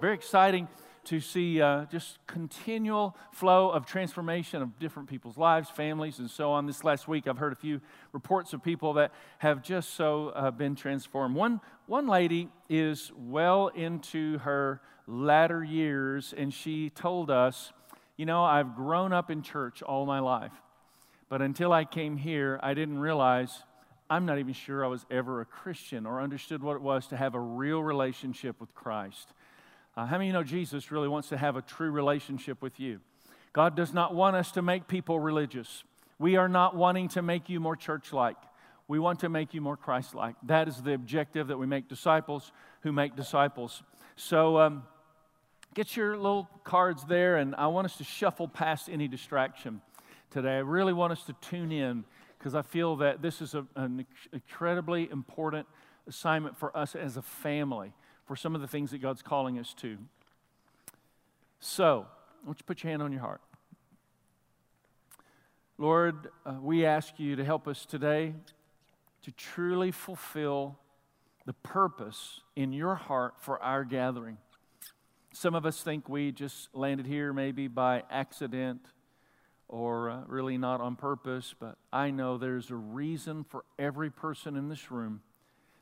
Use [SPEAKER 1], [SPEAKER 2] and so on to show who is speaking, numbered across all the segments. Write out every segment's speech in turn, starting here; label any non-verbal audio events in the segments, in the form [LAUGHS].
[SPEAKER 1] Very exciting to see uh, just continual flow of transformation of different people's lives, families, and so on. This last week, I've heard a few reports of people that have just so uh, been transformed. One, one lady is well into her latter years, and she told us, You know, I've grown up in church all my life, but until I came here, I didn't realize I'm not even sure I was ever a Christian or understood what it was to have a real relationship with Christ. Uh, how many you know Jesus really wants to have a true relationship with you? God does not want us to make people religious. We are not wanting to make you more church like. We want to make you more Christ like. That is the objective that we make disciples who make disciples. So um, get your little cards there, and I want us to shuffle past any distraction today. I really want us to tune in because I feel that this is a, an incredibly important assignment for us as a family for some of the things that God's calling us to. So, I want you to put your hand on your heart. Lord, uh, we ask you to help us today to truly fulfill the purpose in your heart for our gathering. Some of us think we just landed here maybe by accident or uh, really not on purpose, but I know there's a reason for every person in this room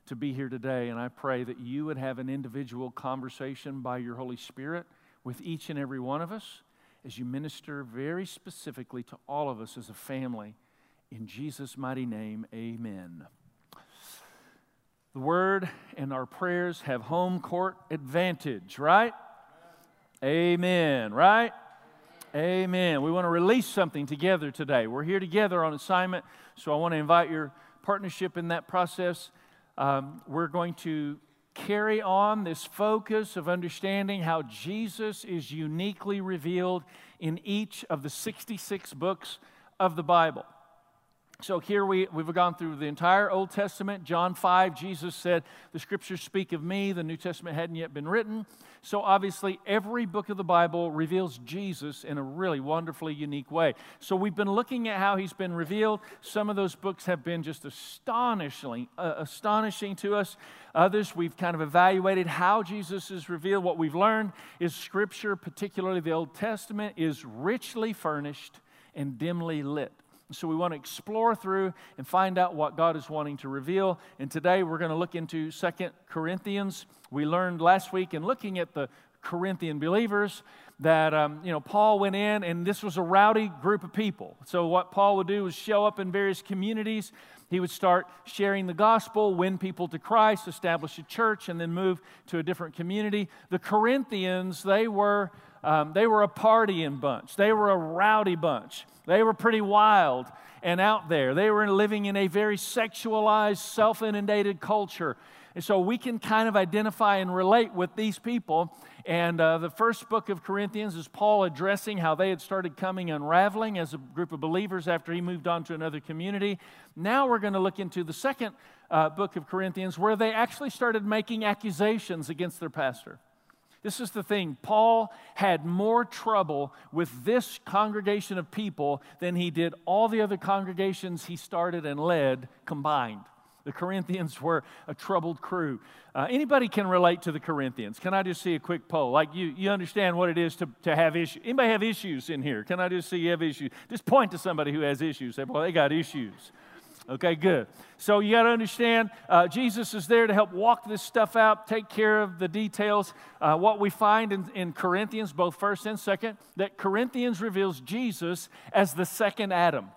[SPEAKER 1] to be here today. And I pray that you would have an individual conversation by your Holy Spirit with each and every one of us as you minister very specifically to all of us as a family. In Jesus' mighty name, amen. The word and our prayers have home court advantage, right? Amen, right? Amen. We want to release something together today. We're here together on assignment, so I want to invite your partnership in that process. Um, we're going to carry on this focus of understanding how Jesus is uniquely revealed in each of the 66 books of the Bible. So here we, we've gone through the entire Old Testament. John 5, Jesus said, The scriptures speak of me. The New Testament hadn't yet been written. So obviously, every book of the Bible reveals Jesus in a really wonderfully unique way. So we've been looking at how he's been revealed. Some of those books have been just astonishing, uh, astonishing to us. Others, we've kind of evaluated how Jesus is revealed. What we've learned is scripture, particularly the Old Testament, is richly furnished and dimly lit. So we want to explore through and find out what God is wanting to reveal. And today we're going to look into Second Corinthians. We learned last week in looking at the Corinthian believers that um, you know Paul went in and this was a rowdy group of people. So what Paul would do was show up in various communities. He would start sharing the gospel, win people to Christ, establish a church, and then move to a different community. The Corinthians, they were um, they were a partying bunch. They were a rowdy bunch. They were pretty wild and out there. They were living in a very sexualized, self inundated culture. And so we can kind of identify and relate with these people. And uh, the first book of Corinthians is Paul addressing how they had started coming unraveling as a group of believers after he moved on to another community. Now we're going to look into the second uh, book of Corinthians where they actually started making accusations against their pastor. This is the thing. Paul had more trouble with this congregation of people than he did all the other congregations he started and led combined. The Corinthians [LAUGHS] were a troubled crew. Uh, anybody can relate to the Corinthians. Can I just see a quick poll? Like you, you understand what it is to, to have issues. Anybody have issues in here? Can I just see you have issues? Just point to somebody who has issues. Say, well, they got issues. Okay, good. So you got to understand, uh, Jesus is there to help walk this stuff out, take care of the details. Uh, what we find in, in Corinthians, both first and second, that Corinthians reveals Jesus as the second Adam.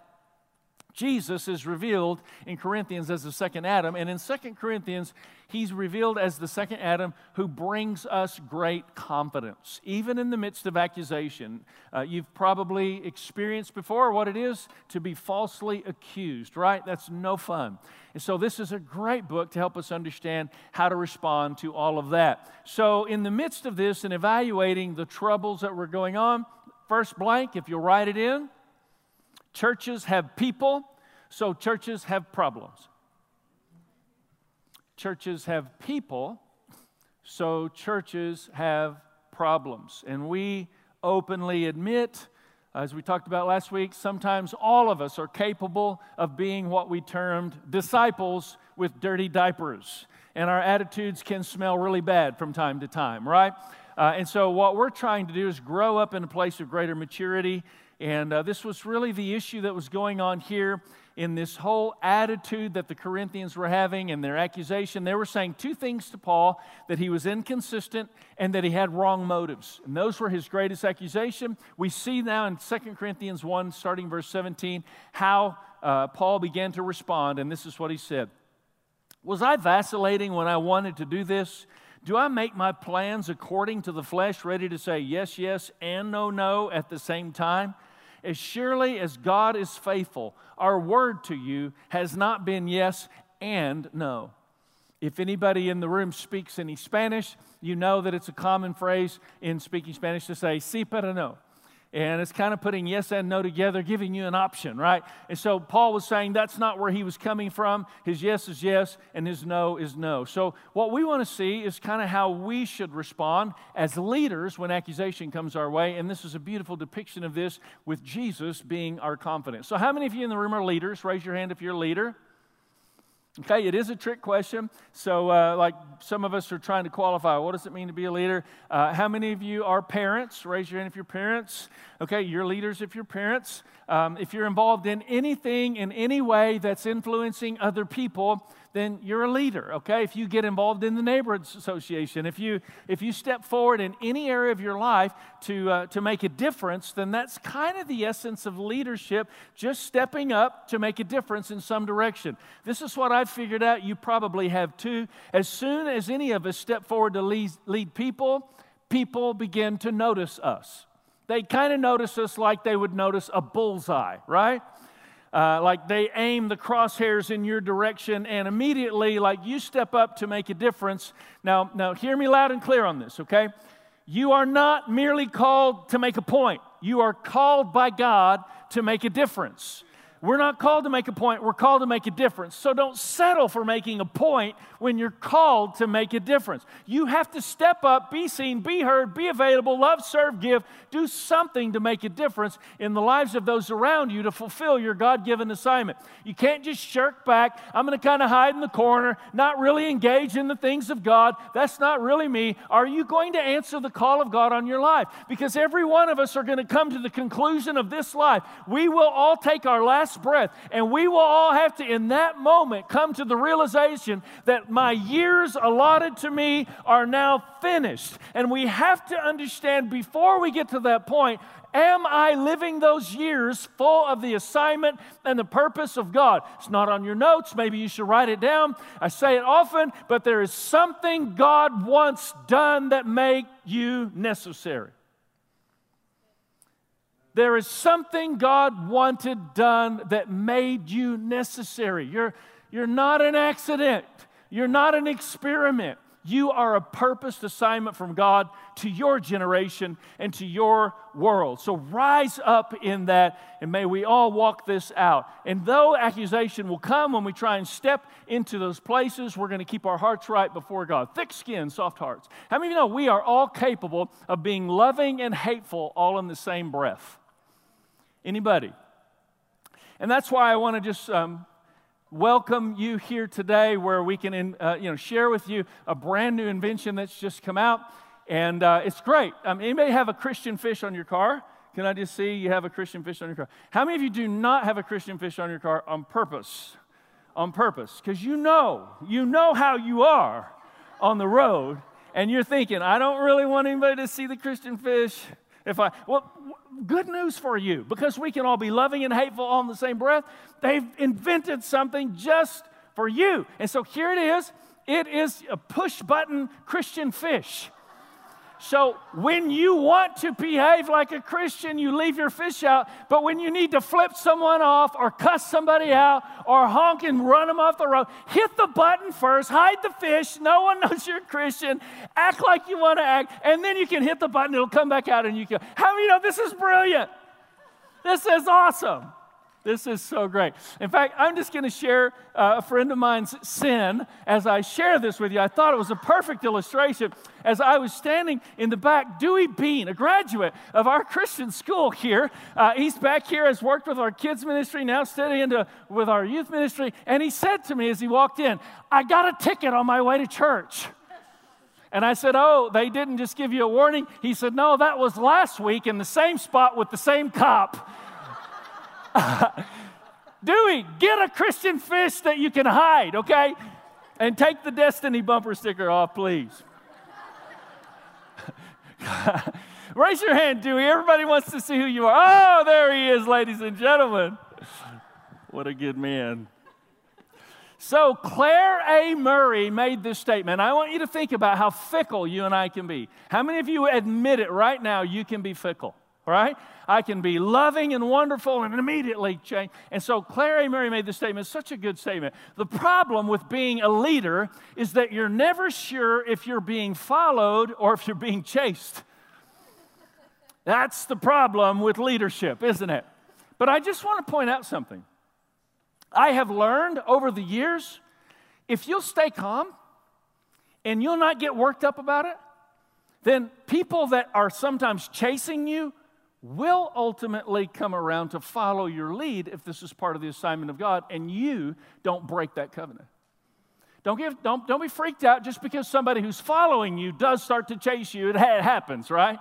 [SPEAKER 1] Jesus is revealed in Corinthians as the second Adam, and in Second Corinthians, he's revealed as the second Adam who brings us great confidence, even in the midst of accusation. Uh, you've probably experienced before what it is to be falsely accused, right? That's no fun. And so, this is a great book to help us understand how to respond to all of that. So, in the midst of this and evaluating the troubles that were going on, first blank, if you'll write it in, Churches have people, so churches have problems. Churches have people, so churches have problems. And we openly admit, as we talked about last week, sometimes all of us are capable of being what we termed disciples with dirty diapers. And our attitudes can smell really bad from time to time, right? Uh, and so, what we're trying to do is grow up in a place of greater maturity. And uh, this was really the issue that was going on here in this whole attitude that the Corinthians were having and their accusation. They were saying two things to Paul that he was inconsistent and that he had wrong motives. And those were his greatest accusation. We see now in 2 Corinthians 1, starting verse 17, how uh, Paul began to respond. And this is what he said Was I vacillating when I wanted to do this? Do I make my plans according to the flesh, ready to say yes, yes, and no, no at the same time? As surely as God is faithful, our word to you has not been yes and no. If anybody in the room speaks any Spanish, you know that it's a common phrase in speaking Spanish to say, sí, pero no. And it's kind of putting yes and no together, giving you an option, right? And so Paul was saying that's not where he was coming from. His yes is yes, and his no is no. So what we want to see is kind of how we should respond as leaders when accusation comes our way. And this is a beautiful depiction of this with Jesus being our confidence. So, how many of you in the room are leaders? Raise your hand if you're a leader. Okay, it is a trick question. So, uh, like some of us are trying to qualify, what does it mean to be a leader? Uh, how many of you are parents? Raise your hand if you're parents. Okay, you're leaders if you're parents. Um, if you're involved in anything in any way that's influencing other people, then you're a leader, okay? If you get involved in the neighborhood association, if you if you step forward in any area of your life to uh, to make a difference, then that's kind of the essence of leadership, just stepping up to make a difference in some direction. This is what I've figured out. You probably have too. As soon as any of us step forward to lead, lead people, people begin to notice us. They kind of notice us like they would notice a bullseye, right? Uh, like they aim the crosshairs in your direction, and immediately, like you step up to make a difference. Now, now, hear me loud and clear on this, okay? You are not merely called to make a point. You are called by God to make a difference. We're not called to make a point, we're called to make a difference. So don't settle for making a point when you're called to make a difference. You have to step up, be seen, be heard, be available, love, serve, give, do something to make a difference in the lives of those around you to fulfill your God given assignment. You can't just shirk back. I'm going to kind of hide in the corner, not really engage in the things of God. That's not really me. Are you going to answer the call of God on your life? Because every one of us are going to come to the conclusion of this life. We will all take our last last breath. And we will all have to, in that moment, come to the realization that my years allotted to me are now finished. And we have to understand before we get to that point Am I living those years full of the assignment and the purpose of God? It's not on your notes. Maybe you should write it down. I say it often, but there is something God wants done that make you necessary. There is something God wanted done that made you necessary. You're, you're not an accident, you're not an experiment. You are a purposed assignment from God to your generation and to your world. So rise up in that, and may we all walk this out. And though accusation will come when we try and step into those places, we're going to keep our hearts right before God. Thick skin, soft hearts. How many of you know we are all capable of being loving and hateful all in the same breath? Anybody? And that's why I want to just um, welcome you here today, where we can, in, uh, you know, share with you a brand new invention that's just come out, and uh, it's great. Um, anybody have a Christian fish on your car? Can I just see you have a Christian fish on your car? How many of you do not have a Christian fish on your car on purpose? On purpose, because you know, you know how you are on the road, and you're thinking, I don't really want anybody to see the Christian fish. If I, well, good news for you because we can all be loving and hateful all in the same breath. They've invented something just for you. And so here it is it is a push button Christian fish. So when you want to behave like a Christian, you leave your fish out. But when you need to flip someone off or cuss somebody out or honk and run them off the road, hit the button first, hide the fish. No one [LAUGHS] knows you're a Christian. Act like you want to act, and then you can hit the button. It'll come back out, and you can. Go. How many know this is brilliant? This is awesome. This is so great. In fact, I'm just going to share uh, a friend of mine's sin as I share this with you. I thought it was a perfect illustration. As I was standing in the back, Dewey Bean, a graduate of our Christian school here, uh, he's back here, has worked with our kids' ministry, now studying with our youth ministry, and he said to me as he walked in, I got a ticket on my way to church. And I said, Oh, they didn't just give you a warning? He said, No, that was last week in the same spot with the same cop. [LAUGHS] Dewey, get a Christian fish that you can hide, okay? And take the Destiny bumper sticker off, please. [LAUGHS] Raise your hand, Dewey. Everybody wants to see who you are. Oh, there he is, ladies and gentlemen. What a good man. So, Claire A. Murray made this statement. I want you to think about how fickle you and I can be. How many of you admit it right now you can be fickle, right? I can be loving and wonderful and immediately change. And so, Claire A. Murray made this statement. Such a good statement. The problem with being a leader is that you're never sure if you're being followed or if you're being chased. That's the problem with leadership, isn't it? But I just want to point out something. I have learned over the years if you'll stay calm and you'll not get worked up about it, then people that are sometimes chasing you will ultimately come around to follow your lead if this is part of the assignment of God and you don't break that covenant. Don't, give, don't, don't be freaked out just because somebody who's following you does start to chase you. It, it happens, right?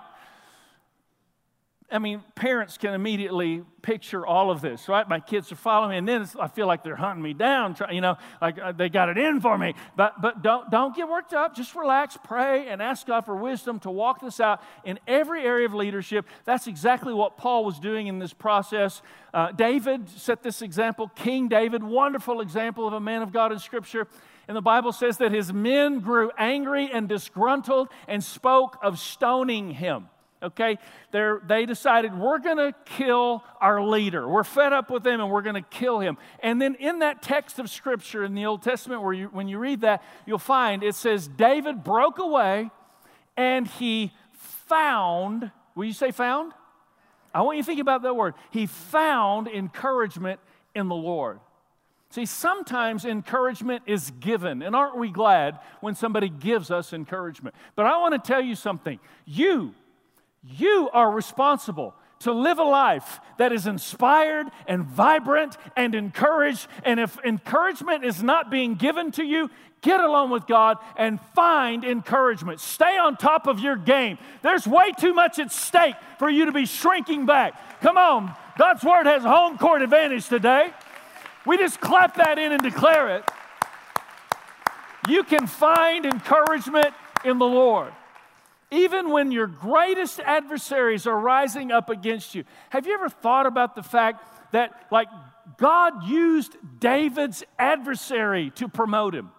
[SPEAKER 1] I mean, parents can immediately picture all of this, right? My kids are following me, and then I feel like they're hunting me down, you know, like uh, they got it in for me. But, but don't, don't get worked up. Just relax, pray, and ask God for wisdom to walk this out in every area of leadership. That's exactly what Paul was doing in this process. Uh, David set this example. King David, wonderful example of a man of God in Scripture. And the Bible says that his men grew angry and disgruntled and spoke of stoning him okay? They're, they decided, we're going to kill our leader. We're fed up with him and we're going to kill him. And then in that text of Scripture in the Old Testament, where you, when you read that, you'll find it says, David broke away and he found, will you say found? I want you to think about that word. He found encouragement in the Lord. See, sometimes encouragement is given, and aren't we glad when somebody gives us encouragement? But I want to tell you something. You you are responsible to live a life that is inspired and vibrant and encouraged. And if encouragement is not being given to you, get alone with God and find encouragement. Stay on top of your game. There's way too much at stake for you to be shrinking back. Come on, God's word has home court advantage today. We just clap that in and declare it. You can find encouragement in the Lord even when your greatest adversaries are rising up against you. Have you ever thought about the fact that, like, God used David's adversary to promote him?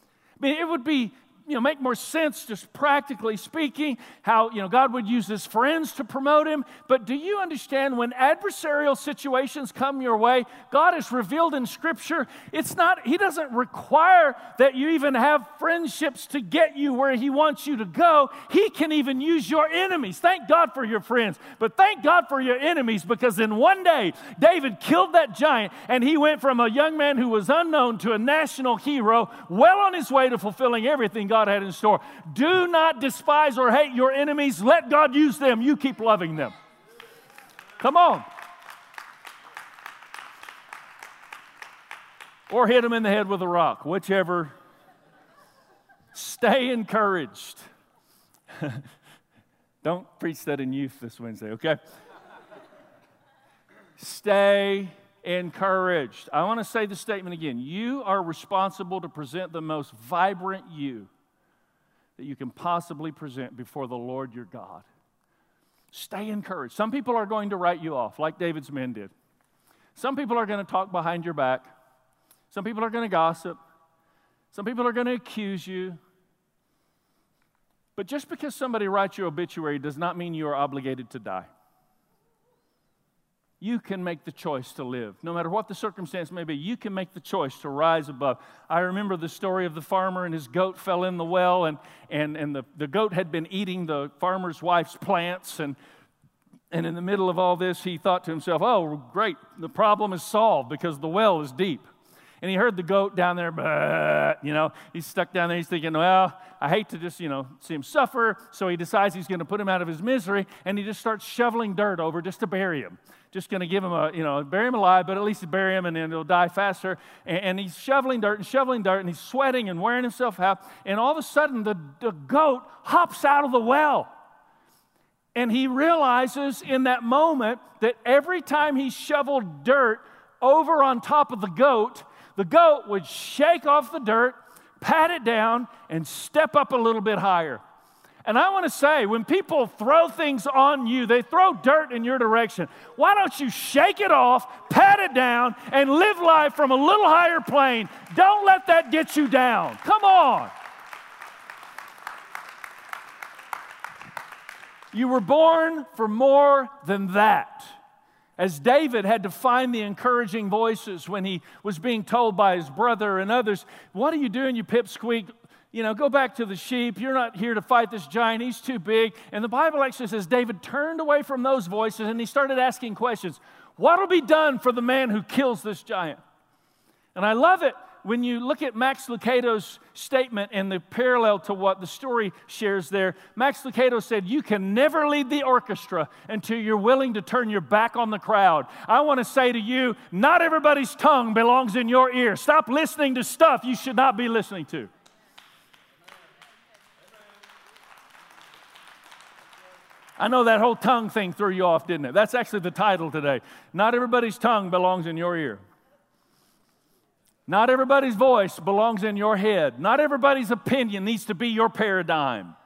[SPEAKER 1] I mean, it would be you know, make more sense, just practically speaking, how, you know, God would use his friends to promote him. But do you understand when adversarial situations come your way, God is revealed in Scripture, it's not, he doesn't require that you even have friendships to get you where he wants you to go. He can even use your enemies. Thank God for your friends, but thank God for your enemies because in one day, David killed that giant and he went from a young man who was unknown to a national hero, well on his way to fulfilling everything God God had in store. Do not despise or hate your enemies. Let God use them. You keep loving them. Come on. Or hit them in the head with a rock, whichever. Stay encouraged. [LAUGHS] Don't preach that in youth this Wednesday, okay? Stay encouraged. I want to say the statement again. You are responsible to present the most vibrant you that you can possibly present before the Lord your God. Stay encouraged. Some people are going to write you off, like David's men did. Some people are going to talk behind your back. Some people are going to gossip. Some people are going to accuse you. But just because somebody writes your obituary does not mean you are obligated to die you can make the choice to live. No matter what the circumstance may be, you can make the choice to rise above. I remember the story of the farmer and his goat fell in the well, and, and, and the, the goat had been eating the farmer's wife's plants. And, and in the middle of all this, he thought to himself, oh, great, the problem is solved because the well is deep. And he heard the goat down there, but, you know, he's stuck down there. He's thinking, well, I hate to just, you know, see him suffer. So he decides he's going to put him out of his misery. And he just starts shoveling dirt over just to bury him. Just going to give him a, you know, bury him alive, but at least bury him and then he'll die faster. And, and he's shoveling dirt and shoveling dirt and he's sweating and wearing himself out. And all of a sudden, the, the goat hops out of the well. And he realizes in that moment that every time he shoveled dirt over on top of the goat, the goat would shake off the dirt, pat it down, and step up a little bit higher. And I want to say, when people throw things on you, they throw dirt in your direction. Why don't you shake it off, pat it down, and live life from a little higher plane? Don't let that get you down. Come on. You were born for more than that. As David had to find the encouraging voices when he was being told by his brother and others, What are you doing, you pipsqueak? You know, go back to the sheep. You're not here to fight this giant. He's too big. And the Bible actually says David turned away from those voices and he started asking questions What will be done for the man who kills this giant? And I love it when you look at Max Lucado's statement and the parallel to what the story shares there, Max Lucado said, You can never lead the orchestra until you're willing to turn your back on the crowd. I want to say to you, not everybody's tongue belongs in your ear. Stop listening to stuff you should not be listening to. I know that whole tongue thing threw you off, didn't it? That's actually the title today. Not everybody's tongue belongs in your ear. Not everybody's voice belongs in your head. Not everybody's opinion needs to be your paradigm.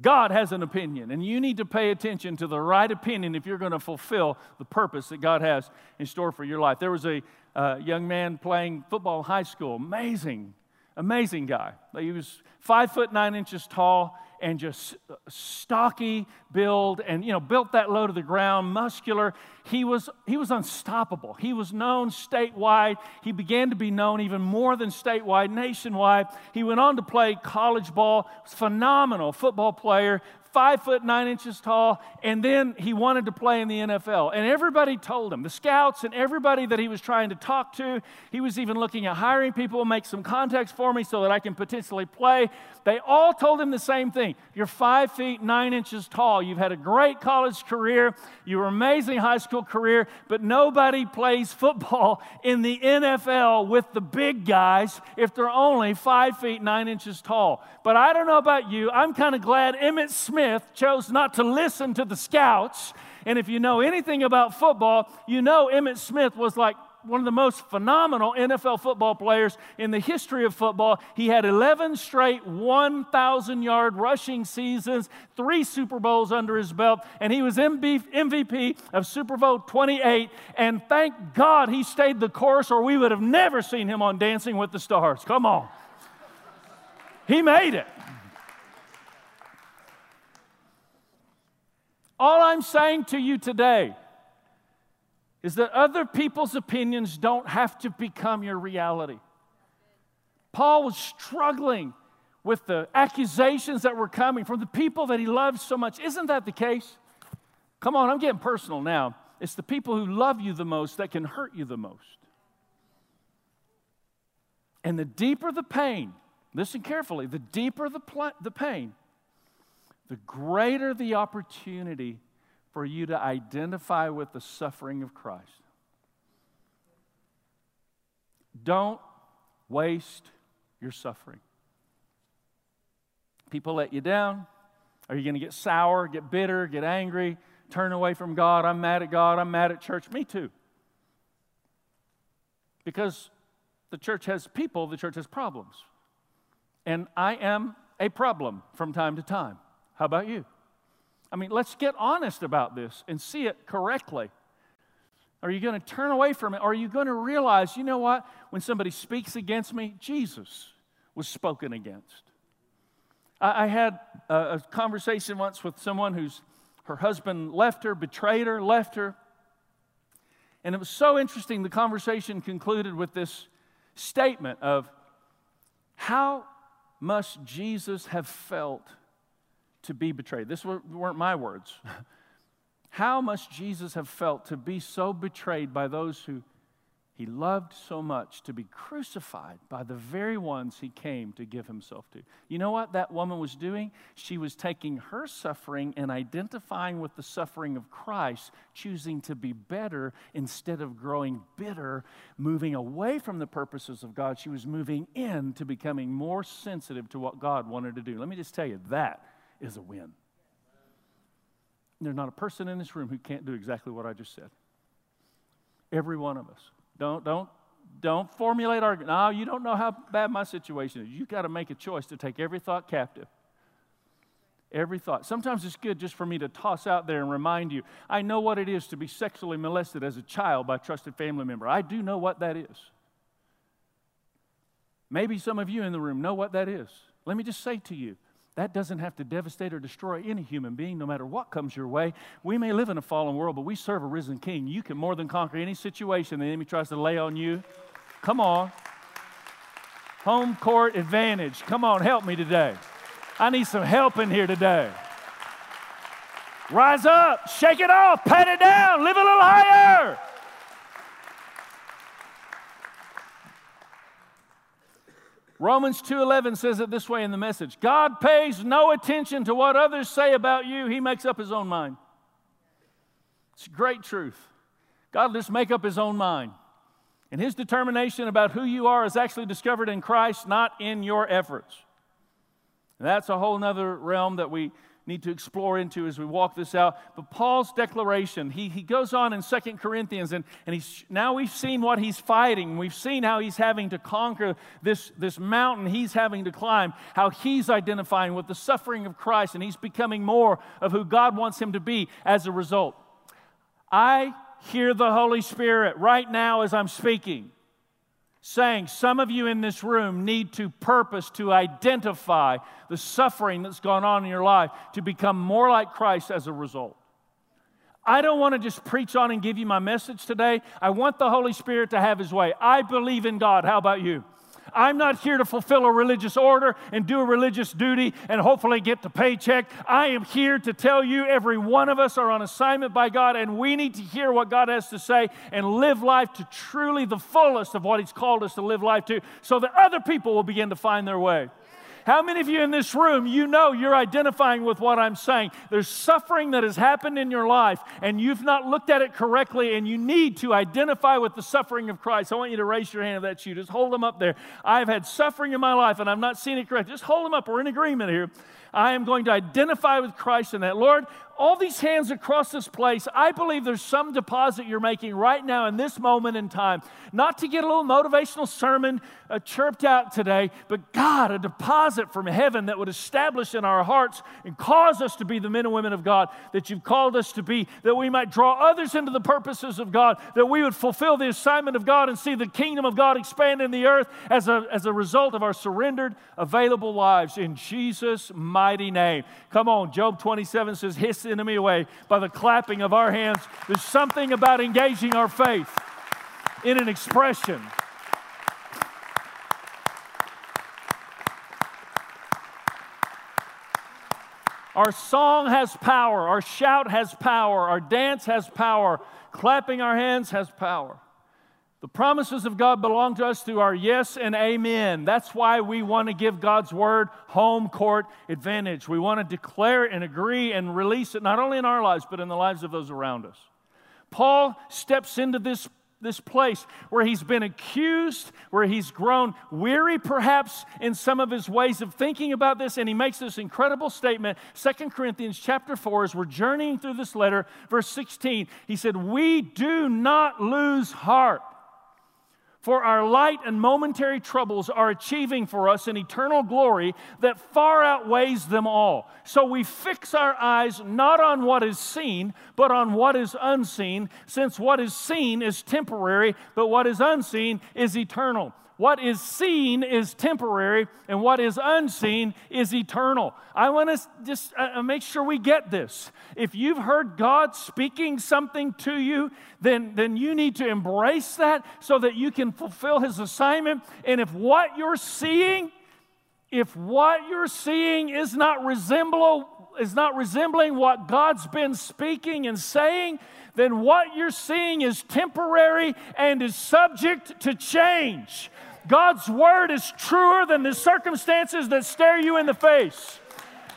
[SPEAKER 1] God has an opinion, and you need to pay attention to the right opinion if you're going to fulfill the purpose that God has in store for your life. There was a uh, young man playing football in high school, amazing, amazing guy. He was five foot nine inches tall and just uh, stocky build and you know built that low to the ground muscular. He was he was unstoppable. He was known statewide. He began to be known even more than statewide nationwide. He went on to play college ball. Phenomenal football player five foot nine inches tall, and then he wanted to play in the NFL. And everybody told him, the scouts and everybody that he was trying to talk to, he was even looking at hiring people, make some contacts for me so that I can potentially play. They all told him the same thing You're five feet nine inches tall. You've had a great college career, you were amazing high school career, but nobody plays football in the NFL with the big guys if they're only five feet nine inches tall. But I don't know about you, I'm kind of glad Emmitt Smith Smith chose not to listen to the scouts. And if you know anything about football, you know Emmitt Smith was like one of the most phenomenal NFL football players in the history of football. He had 11 straight 1,000 yard rushing seasons, three Super Bowls under his belt, and he was MVP of Super Bowl 28. And thank God he stayed the course, or we would have never seen him on Dancing with the Stars. Come on. He made it. All I'm saying to you today is that other people's opinions don't have to become your reality. Paul was struggling with the accusations that were coming from the people that he loved so much. Isn't that the case? Come on, I'm getting personal now. It's the people who love you the most that can hurt you the most. And the deeper the pain, listen carefully, the deeper the, pl- the pain, the greater the opportunity for you to identify with the suffering of Christ. Don't waste your suffering. People let you down. Are you going to get sour, get bitter, get angry, turn away from God? I'm mad at God. I'm mad at church. Me too. Because the church has people, the church has problems. And I am a problem from time to time. How about you? I mean, let's get honest about this and see it correctly. Are you going to turn away from it? Are you going to realize, you know what? When somebody speaks against me, Jesus was spoken against. I, I had a, a conversation once with someone whose her husband left her, betrayed her, left her. And it was so interesting. The conversation concluded with this statement of how must Jesus have felt to be betrayed. This weren't my words. [LAUGHS] How must Jesus have felt to be so betrayed by those who He loved so much to be crucified by the very ones he came to give himself to. You know what that woman was doing? She was taking her suffering and identifying with the suffering of Christ, choosing to be better instead of growing bitter, moving away from the purposes of God. She was moving in to becoming more sensitive to what God wanted to do. Let me just tell you, that is a win. There's not a person in this room who can't do exactly what I just said. Every one of us. Don't, don't, don't formulate argument. No, you don't know how bad my situation is. You've got to make a choice to take every thought captive. Every thought. Sometimes it's good just for me to toss out there and remind you I know what it is to be sexually molested as a child by a trusted family member. I do know what that is. Maybe some of you in the room know what that is. Let me just say to you that doesn't have to devastate or destroy any human being, no matter what comes your way. We may live in a fallen world, but we serve a risen king. You can more than conquer any situation the enemy tries to lay on you. Come on. Home court advantage. Come on, help me today. I need some help in here today. Rise up, shake it off, pat it down, live a little higher. Romans 2:11 says it this way in the message. God pays no attention to what others say about you. He makes up his own mind. It's great truth. God just make up his own mind. And his determination about who you are is actually discovered in Christ, not in your efforts. And that's a whole nother realm that we need to explore into as we walk this out. But Paul's declaration, he, he goes on in Second Corinthians, and, and he's, now we've seen what he's fighting. We've seen how he's having to conquer this, this mountain he's having to climb, how he's identifying with the suffering of Christ, and he's becoming more of who God wants him to be as a result. I hear the Holy Spirit right now as I'm speaking saying some of you in this room need to purpose to identify the suffering that's gone on in your life to become more like Christ as a result. I don't want to just preach on and give you my message today. I want the Holy Spirit to have his way. I believe in God. How about you? I'm not here to fulfill a religious order and do a religious duty and hopefully get the paycheck. I am here to tell you every one of us are on assignment by God and we need to hear what God has to say and live life to truly the fullest of what He's called us to live life to so that other people will begin to find their way. How many of you in this room, you know you're identifying with what I'm saying? There's suffering that has happened in your life, and you've not looked at it correctly, and you need to identify with the suffering of Christ. I want you to raise your hand if that's you. Just hold them up there. I've had suffering in my life, and I've not seen it correctly. Just hold them up. We're in agreement here. I am going to identify with Christ in that. Lord, all these hands across this place, I believe there's some deposit you're making right now in this moment in time. Not to get a little motivational sermon uh, chirped out today, but God, a deposit from heaven that would establish in our hearts and cause us to be the men and women of God that you've called us to be, that we might draw others into the purposes of God, that we would fulfill the assignment of God and see the kingdom of God expand in the earth as a, as a result of our surrendered, available lives. In Jesus' mighty name. Come on, Job 27 says, Hiss the enemy away by the clapping of our hands. There's something about engaging our faith in an expression. Our song has power, our shout has power, our dance has power, clapping our hands has power. The promises of God belong to us through our yes and amen. That's why we want to give God's word home court advantage. We want to declare and agree and release it not only in our lives, but in the lives of those around us. Paul steps into this, this place where he's been accused, where he's grown weary perhaps in some of his ways of thinking about this, and he makes this incredible statement. Second Corinthians chapter 4, as we're journeying through this letter, verse 16, he said, We do not lose heart. For our light and momentary troubles are achieving for us an eternal glory that far outweighs them all. So we fix our eyes not on what is seen, but on what is unseen, since what is seen is temporary, but what is unseen is eternal. What is seen is temporary, and what is unseen is eternal. I want to just uh, uh, make sure we get this. If you've heard God speaking something to you, then, then you need to embrace that so that you can fulfill His assignment. And if what you're seeing, if what you're seeing is not resemble, is not resembling what God's been speaking and saying, then what you're seeing is temporary and is subject to change. God's word is truer than the circumstances that stare you in the face.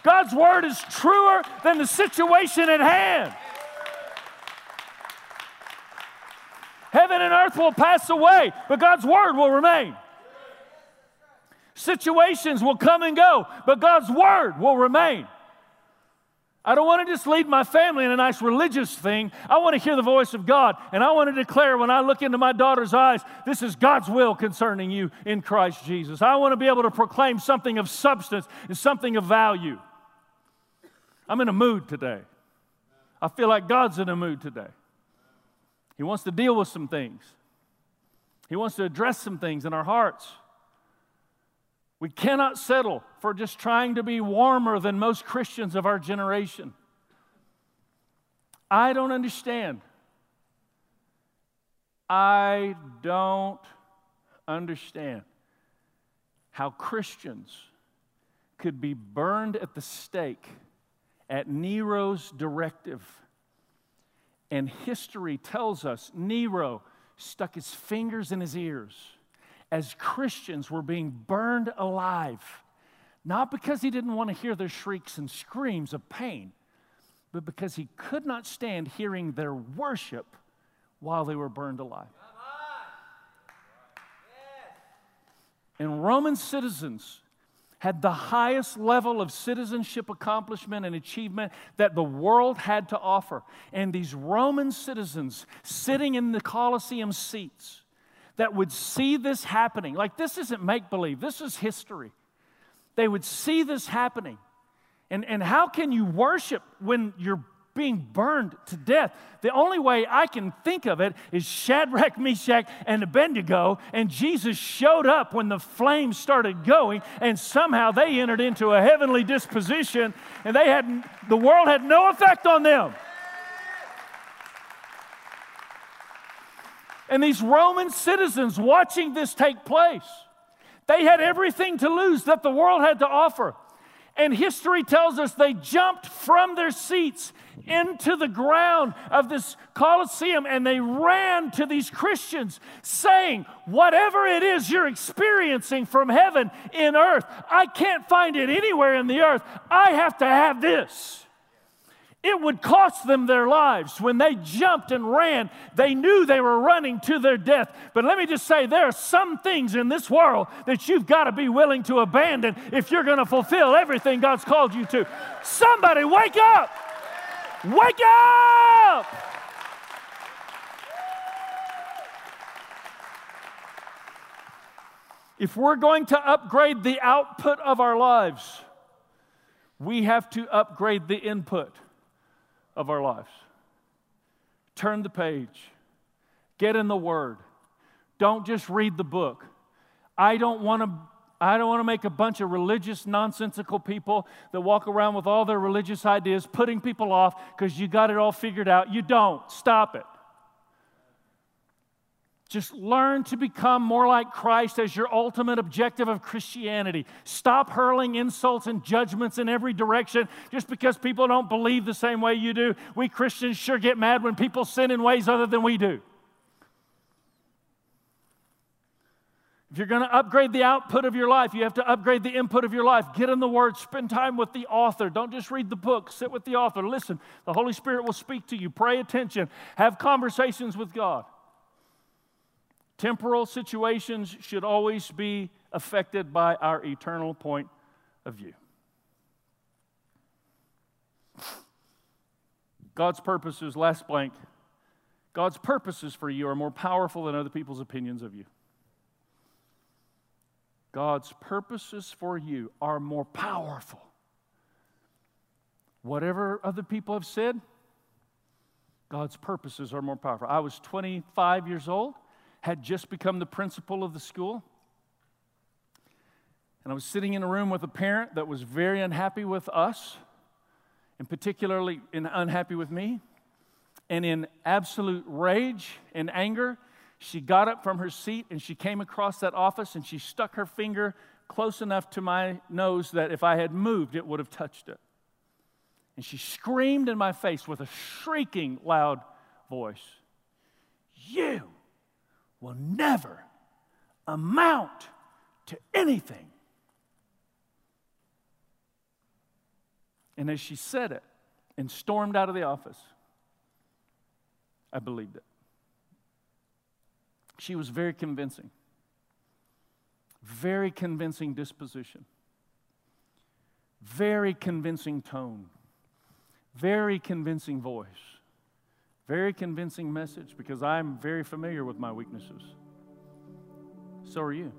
[SPEAKER 1] God's word is truer than the situation at hand. Heaven and earth will pass away, but God's word will remain. Situations will come and go, but God's word will remain. I don't want to just lead my family in a nice religious thing. I want to hear the voice of God. And I want to declare when I look into my daughter's eyes, this is God's will concerning you in Christ Jesus. I want to be able to proclaim something of substance and something of value. I'm in a mood today. I feel like God's in a mood today. He wants to deal with some things, He wants to address some things in our hearts. We cannot settle for just trying to be warmer than most Christians of our generation. I don't understand. I don't understand how Christians could be burned at the stake at Nero's directive. And history tells us Nero stuck his fingers in his ears as Christians were being burned alive, not because he didn't want to hear their shrieks and screams of pain, but because he could not stand hearing their worship while they were burned alive. And Roman citizens had the highest level of citizenship accomplishment and achievement that the world had to offer. And these Roman citizens sitting in the Colosseum seats that would see this happening. Like, this isn't make believe, this is history. They would see this happening. And, and how can you worship when you're being burned to death? The only way I can think of it is Shadrach, Meshach, and Abednego, and Jesus showed up when the flames started going, and somehow they entered into a heavenly disposition, and they had the world had no effect on them. And these Roman citizens watching this take place, they had everything to lose that the world had to offer. And history tells us they jumped from their seats into the ground of this Colosseum and they ran to these Christians saying, Whatever it is you're experiencing from heaven in earth, I can't find it anywhere in the earth. I have to have this. It would cost them their lives. When they jumped and ran, they knew they were running to their death. But let me just say there are some things in this world that you've got to be willing to abandon if you're going to fulfill everything God's called you to. Somebody wake up! Wake up! If we're going to upgrade the output of our lives, we have to upgrade the input of our lives. Turn the page, get in the Word. Don't just read the book. I don't want to. I don't want to make a bunch of religious, nonsensical people that walk around with all their religious ideas, putting people off because you got it all figured out. You don't. Stop it. Just learn to become more like Christ as your ultimate objective of Christianity. Stop hurling insults and judgments in every direction just because people don't believe the same way you do. We Christians sure get mad when people sin in ways other than we do. If you're going to upgrade the output of your life, you have to upgrade the input of your life. Get in the Word, spend time with the author. Don't just read the book, sit with the author. Listen, the Holy Spirit will speak to you. Pray attention, have conversations with God. Temporal situations should always be affected by our eternal point of view. God's purposes, last blank, God's purposes for you are more powerful than other people's opinions of you. God's purposes for you are more powerful. Whatever other people have said, God's purposes are more powerful. I was 25 years old had just become the principal of the school. And I was sitting in a room with a parent that was very unhappy with us, and particularly in, unhappy with me. And in absolute rage and anger, she got up from her seat and she came across that office and she stuck her finger close enough to my nose that if I had moved, it would have touched it. And she screamed in my face with a shrieking loud voice You will never amount to anything. And as she said it and stormed out of the office, I believed it. She was very convincing, very convincing disposition, very convincing tone, very convincing voice, very convincing message because I'm very familiar with my weaknesses. So are you.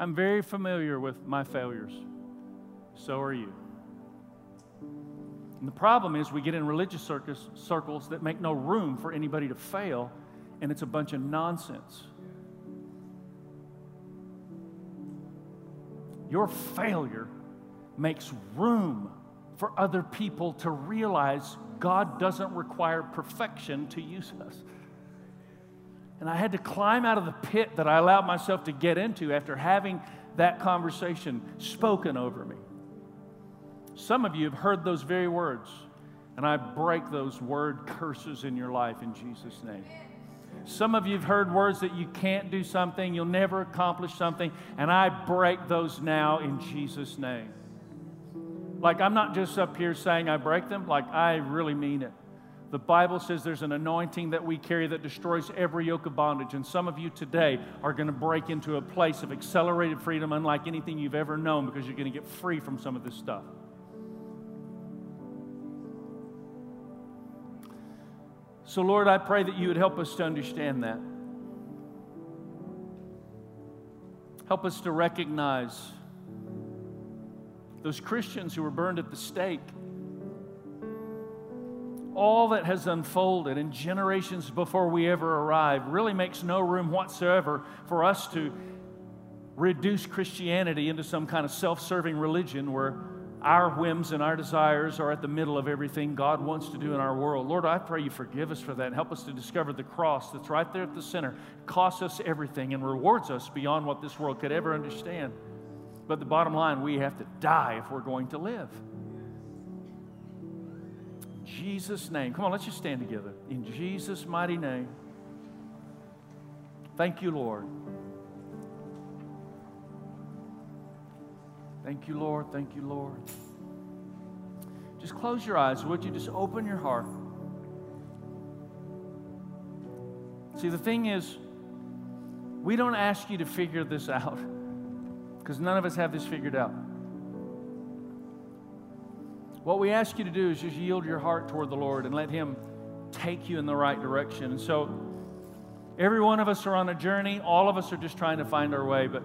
[SPEAKER 1] I'm very familiar with my failures. So are you. And the problem is, we get in religious circus, circles that make no room for anybody to fail, and it's a bunch of nonsense. Your failure makes room for other people to realize God doesn't require perfection to use us. And I had to climb out of the pit that I allowed myself to get into after having that conversation spoken over me. Some of you have heard those very words, and I break those word curses in your life in Jesus' name. Some of you have heard words that you can't do something, you'll never accomplish something, and I break those now in Jesus' name. Like, I'm not just up here saying I break them, like, I really mean it. The Bible says there's an anointing that we carry that destroys every yoke of bondage. And some of you today are going to break into a place of accelerated freedom unlike anything you've ever known because you're going to get free from some of this stuff. So, Lord, I pray that you would help us to understand that. Help us to recognize those Christians who were burned at the stake all that has unfolded in generations before we ever arrive really makes no room whatsoever for us to reduce Christianity into some kind of self serving religion where our whims and our desires are at the middle of everything God wants to do in our world. Lord, I pray you forgive us for that and help us to discover the cross that's right there at the center, costs us everything and rewards us beyond what this world could ever understand. But the bottom line, we have to die if we're going to live. In Jesus' name. Come on, let's just stand together. In Jesus' mighty name. Thank you, Lord. Thank you, Lord. Thank you, Lord. Just close your eyes, would you? Just open your heart. See, the thing is, we don't ask you to figure this [LAUGHS] out because none of us have this figured out. What we ask you to do is just yield your heart toward the Lord and let Him take you in the right direction. And so, every one of us are on a journey. All of us are just trying to find our way. But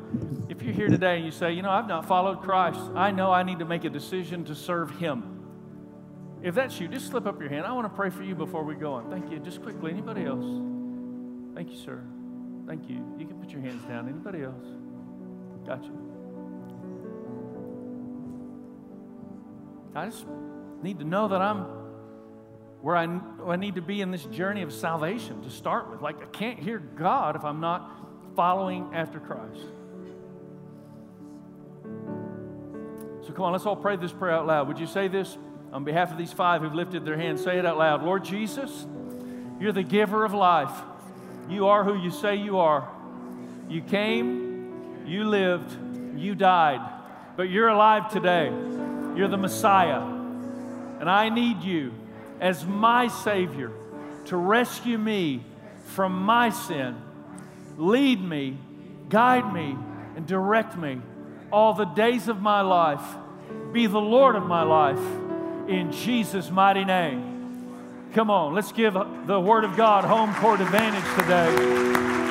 [SPEAKER 1] if you're here today and you say, you know, I've not followed Christ, I know I need to make a decision to serve Him. If that's you, just slip up your hand. I want to pray for you before we go on. Thank you. Just quickly. Anybody else? Thank you, sir. Thank you. You can put your hands down. Anybody else? Got you. I just need to know that I'm where I, I need to be in this journey of salvation to start with. Like, I can't hear God if I'm not following after Christ. So, come on, let's all pray this prayer out loud. Would you say this on behalf of these five who've lifted their hands? Say it out loud. Lord Jesus, you're the giver of life. You are who you say you are. You came, you lived, you died, but you're alive today. You're the Messiah. And I need you as my Savior to rescue me from my sin. Lead me, guide me, and direct me all the days of my life. Be the Lord of my life in Jesus' mighty name. Come on, let's give the Word of God home court advantage today.